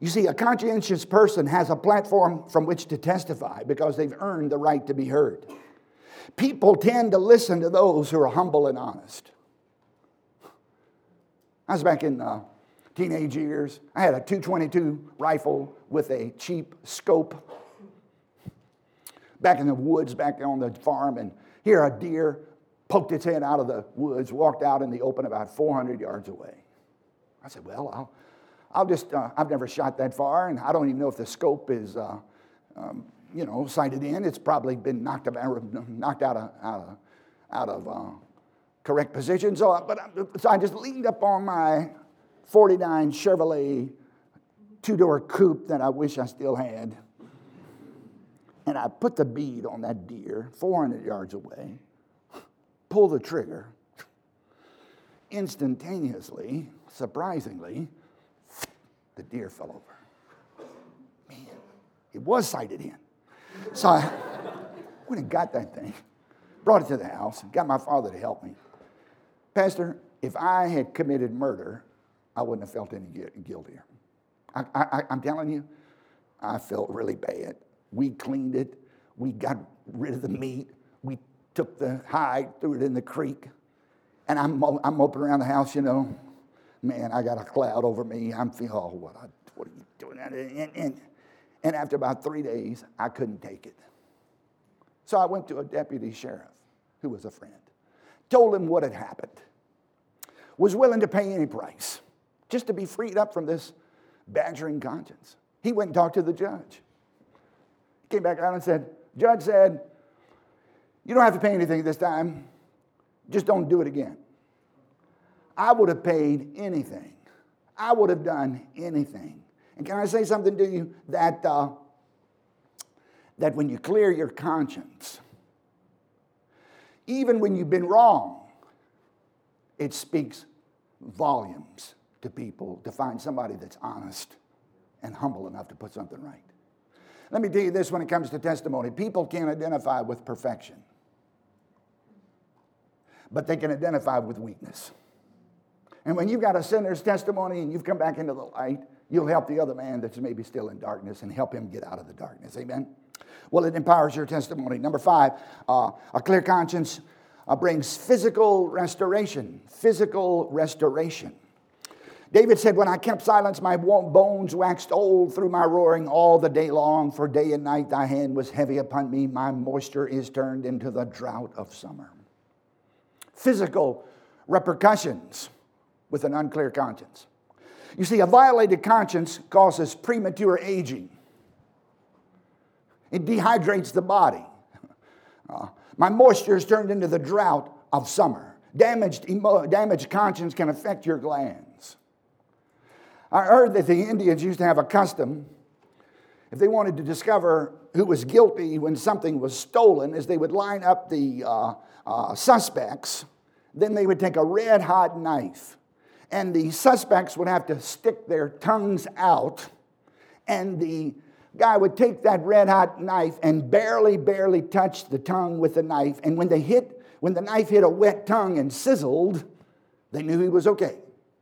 You see, a conscientious person has a platform from which to testify because they've earned the right to be heard. People tend to listen to those who are humble and honest. I was back in uh, teenage years. I had a 222 rifle with a cheap scope back in the woods, back on the farm, and here a deer poked its head out of the woods, walked out in the open about 400 yards away. I said, Well, I'll, I'll just, uh, I've never shot that far, and I don't even know if the scope is, uh, um, you know, sighted in. It's probably been knocked, knocked out of, out of, out of uh, correct position. So, but, so I just leaned up on my 49 Chevrolet two door coupe that I wish I still had. And I put the bead on that deer 400 yards away, pull the trigger. Instantaneously, surprisingly, the deer fell over. Man, it was sighted in. So I went and got that thing, brought it to the house, got my father to help me. Pastor, if I had committed murder, I wouldn't have felt any guiltier. I, I, I'm telling you, I felt really bad. We cleaned it. We got rid of the meat. We took the hide, threw it in the creek. And I'm, I'm moping around the house, you know. Man, I got a cloud over me. I'm feeling, oh, what, I, what are you doing? And, and, and after about three days, I couldn't take it. So I went to a deputy sheriff who was a friend, told him what had happened, was willing to pay any price just to be freed up from this badgering conscience. He went and talked to the judge. Came back out and said, Judge said, You don't have to pay anything this time, just don't do it again. I would have paid anything. I would have done anything. And can I say something to you that uh, that when you clear your conscience, even when you've been wrong, it speaks volumes to people to find somebody that's honest and humble enough to put something right. Let me tell you this when it comes to testimony people can't identify with perfection, but they can identify with weakness. And when you've got a sinner's testimony and you've come back into the light, you'll help the other man that's maybe still in darkness and help him get out of the darkness. Amen? Well, it empowers your testimony. Number five, uh, a clear conscience uh, brings physical restoration. Physical restoration. David said, When I kept silence, my bones waxed old through my roaring all the day long, for day and night thy hand was heavy upon me. My moisture is turned into the drought of summer. Physical repercussions with an unclear conscience. You see, a violated conscience causes premature aging, it dehydrates the body. My moisture is turned into the drought of summer. Damaged, emo- damaged conscience can affect your glands. I heard that the Indians used to have a custom, if they wanted to discover who was guilty when something was stolen, is they would line up the uh, uh, suspects, then they would take a red hot knife and the suspects would have to stick their tongues out, and the guy would take that red hot knife and barely, barely touch the tongue with the knife. And when they hit, when the knife hit a wet tongue and sizzled, they knew he was okay.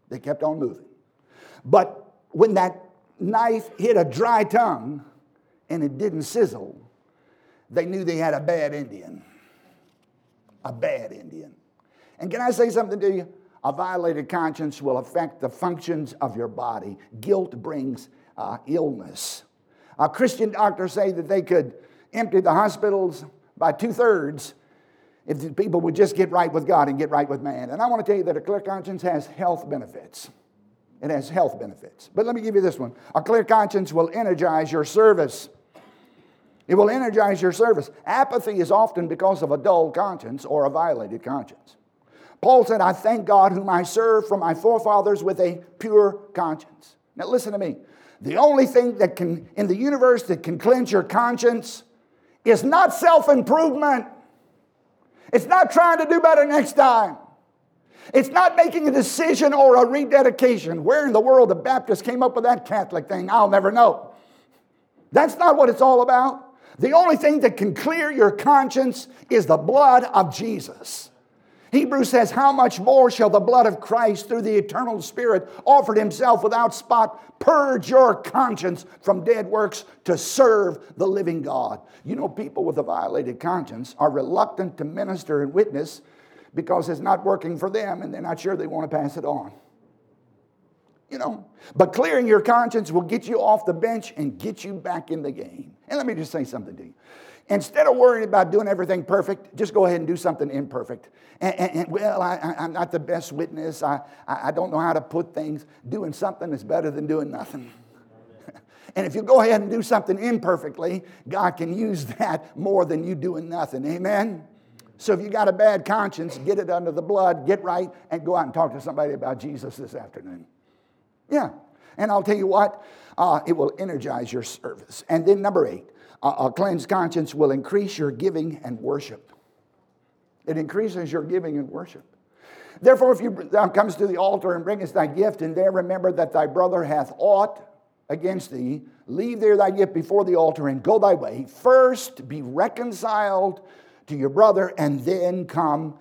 They kept on moving. But when that knife hit a dry tongue and it didn't sizzle, they knew they had a bad Indian. A bad Indian. And can I say something to you? A violated conscience will affect the functions of your body. Guilt brings uh, illness. Uh, Christian doctors say that they could empty the hospitals by two thirds if people would just get right with God and get right with man. And I want to tell you that a clear conscience has health benefits. It has health benefits. But let me give you this one a clear conscience will energize your service. It will energize your service. Apathy is often because of a dull conscience or a violated conscience. Paul said, I thank God whom I serve from my forefathers with a pure conscience. Now, listen to me. The only thing that can, in the universe, that can cleanse your conscience is not self improvement. It's not trying to do better next time. It's not making a decision or a rededication. Where in the world the Baptists came up with that Catholic thing, I'll never know. That's not what it's all about. The only thing that can clear your conscience is the blood of Jesus. Hebrews says, How much more shall the blood of Christ through the eternal Spirit offered himself without spot purge your conscience from dead works to serve the living God? You know, people with a violated conscience are reluctant to minister and witness because it's not working for them and they're not sure they want to pass it on. You know, but clearing your conscience will get you off the bench and get you back in the game. And let me just say something to you. Instead of worrying about doing everything perfect, just go ahead and do something imperfect. And, and, and well, I, am not the best witness. I, I don't know how to put things. Doing something is better than doing nothing. and if you go ahead and do something imperfectly, God can use that more than you doing nothing. Amen? So if you got a bad conscience, get it under the blood, get right, and go out and talk to somebody about Jesus this afternoon. Yeah. And I'll tell you what, uh, it will energize your service. And then number eight, a cleansed conscience will increase your giving and worship. It increases your giving and worship. Therefore, if you thou comes to the altar and bringest thy gift, and there remember that thy brother hath aught against thee, leave there thy gift before the altar and go thy way. First be reconciled to your brother, and then come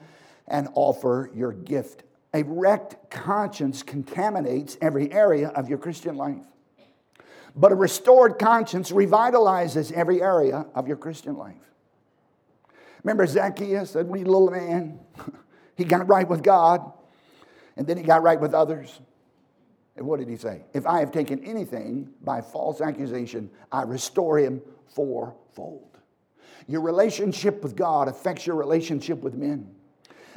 and offer your gift. A wrecked conscience contaminates every area of your Christian life. But a restored conscience revitalizes every area of your Christian life. Remember Zacchaeus, that wee little man? he got right with God, and then he got right with others. And what did he say? If I have taken anything by false accusation, I restore him fourfold. Your relationship with God affects your relationship with men.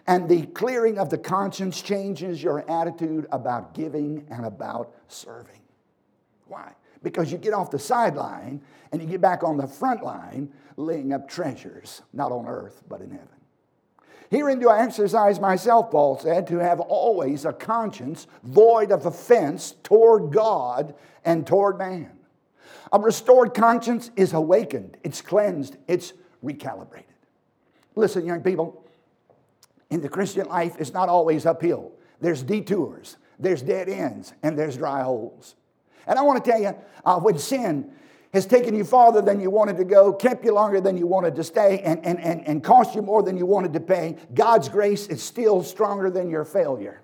And the clearing of the conscience changes your attitude about giving and about serving. Why? Because you get off the sideline and you get back on the front line laying up treasures, not on earth, but in heaven. Herein do I exercise myself, Paul said, to have always a conscience void of offense toward God and toward man. A restored conscience is awakened, it's cleansed, it's recalibrated. Listen, young people, in the Christian life, it's not always uphill. There's detours, there's dead ends, and there's dry holes. And I want to tell you, uh, when sin has taken you farther than you wanted to go, kept you longer than you wanted to stay, and, and, and, and cost you more than you wanted to pay, God's grace is still stronger than your failure.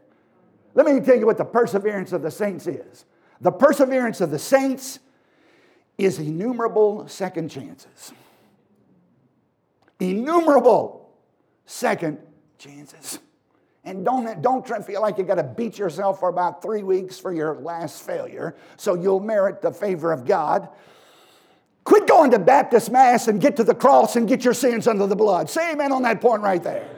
Let me tell you what the perseverance of the saints is. The perseverance of the saints is innumerable second chances. Innumerable second chances. And don't, don't feel like you got to beat yourself for about three weeks for your last failure so you'll merit the favor of God. Quit going to Baptist Mass and get to the cross and get your sins under the blood. Say amen on that point right there.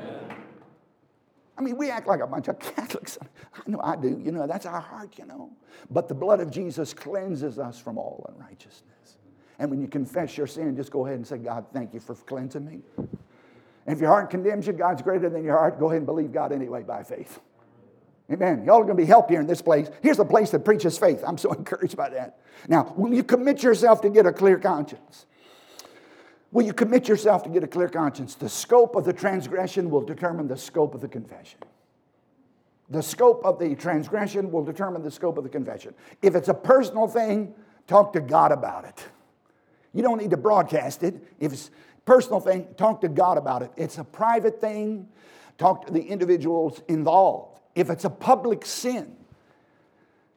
I mean, we act like a bunch of Catholics. I know I do. You know, that's our heart, you know. But the blood of Jesus cleanses us from all unrighteousness. And when you confess your sin, just go ahead and say, God, thank you for cleansing me. And if your heart condemns you, God's greater than your heart. Go ahead and believe God anyway by faith. Amen. Y'all are going to be helped here in this place. Here's a place that preaches faith. I'm so encouraged by that. Now, will you commit yourself to get a clear conscience? Will you commit yourself to get a clear conscience? The scope of the transgression will determine the scope of the confession. The scope of the transgression will determine the scope of the confession. If it's a personal thing, talk to God about it. You don't need to broadcast it. If it's personal thing, talk to God about it. It's a private thing, talk to the individuals involved. If it's a public sin,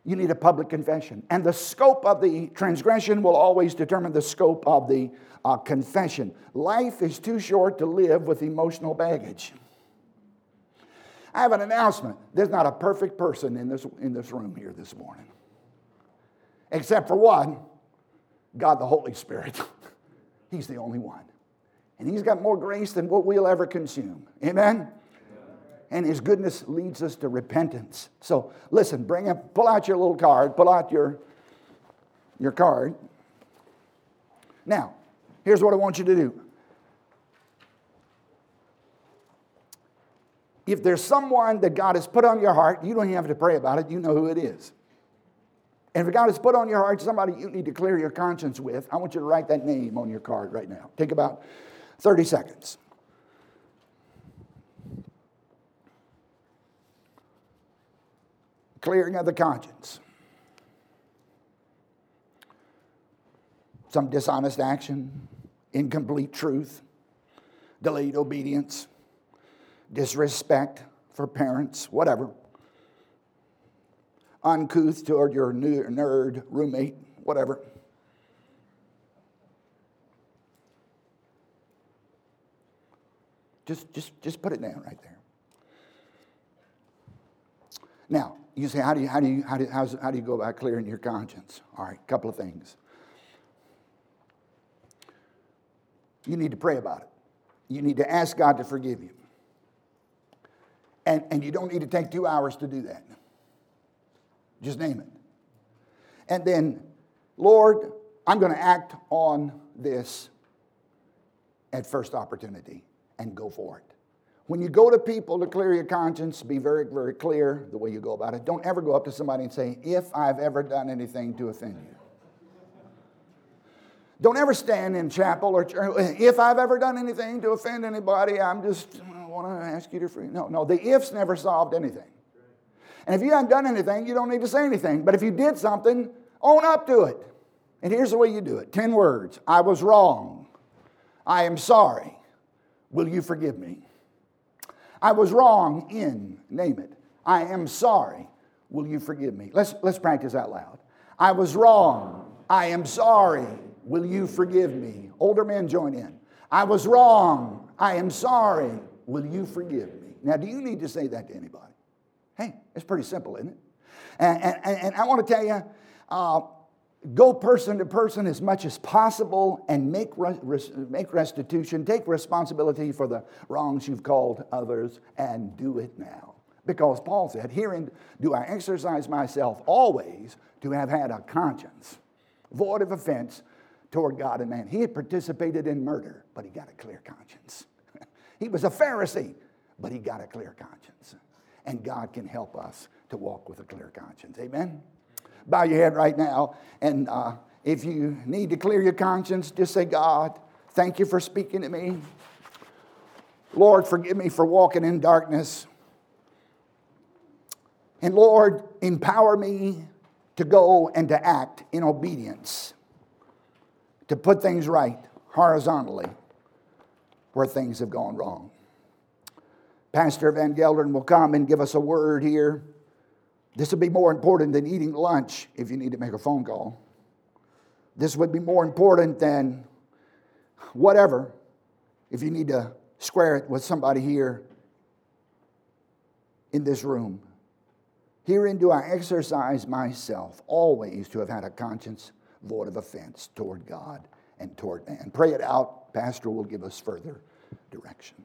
you need a public confession. And the scope of the transgression will always determine the scope of the uh, confession. Life is too short to live with emotional baggage. I have an announcement. There's not a perfect person in this, in this room here this morning, except for one God the Holy Spirit. He's the only one. And He's got more grace than what we'll ever consume. Amen? And His goodness leads us to repentance. So listen, bring up, pull out your little card, pull out your, your card. Now, here's what I want you to do. If there's someone that God has put on your heart, you don't even have to pray about it, you know who it is. And if God has put on your heart somebody you need to clear your conscience with, I want you to write that name on your card right now. Take about 30 seconds. Clearing of the conscience. Some dishonest action, incomplete truth, delayed obedience, disrespect for parents, whatever. Uncouth toward your nerd roommate, whatever. Just, just, just put it down right there. Now, you say, how do you, how do you, how do, how do you go about clearing your conscience? All right, a couple of things. You need to pray about it. You need to ask God to forgive you. And, and you don't need to take two hours to do that. Just name it. And then, Lord, I'm going to act on this at first opportunity and go for it. When you go to people to clear your conscience, be very, very clear the way you go about it. Don't ever go up to somebody and say, If I've ever done anything to offend you. Don't ever stand in chapel or church. if I've ever done anything to offend anybody, I'm just I want to ask you to free. No, no, the ifs never solved anything. And if you haven't done anything, you don't need to say anything. But if you did something, own up to it. And here's the way you do it 10 words I was wrong. I am sorry. Will you forgive me? I was wrong in, name it. I am sorry. Will you forgive me? Let's, let's practice out loud. I was wrong. I am sorry. Will you forgive me? Older men join in. I was wrong. I am sorry. Will you forgive me? Now, do you need to say that to anybody? Hey, it's pretty simple, isn't it? And, and, and I want to tell you, uh, go person to person as much as possible and make, make restitution, take responsibility for the wrongs you've called others, and do it now. Because Paul said, Herein do I exercise myself always to have had a conscience, void of offense toward God and man. He had participated in murder, but he got a clear conscience. he was a Pharisee, but he got a clear conscience. And God can help us to walk with a clear conscience. Amen? Bow your head right now. And uh, if you need to clear your conscience, just say, God, thank you for speaking to me. Lord, forgive me for walking in darkness. And Lord, empower me to go and to act in obedience, to put things right horizontally where things have gone wrong. Pastor Van Gelderen will come and give us a word here. This would be more important than eating lunch if you need to make a phone call. This would be more important than whatever if you need to square it with somebody here in this room. Herein do I exercise myself always to have had a conscience void of offense toward God and toward man. Pray it out. Pastor will give us further direction.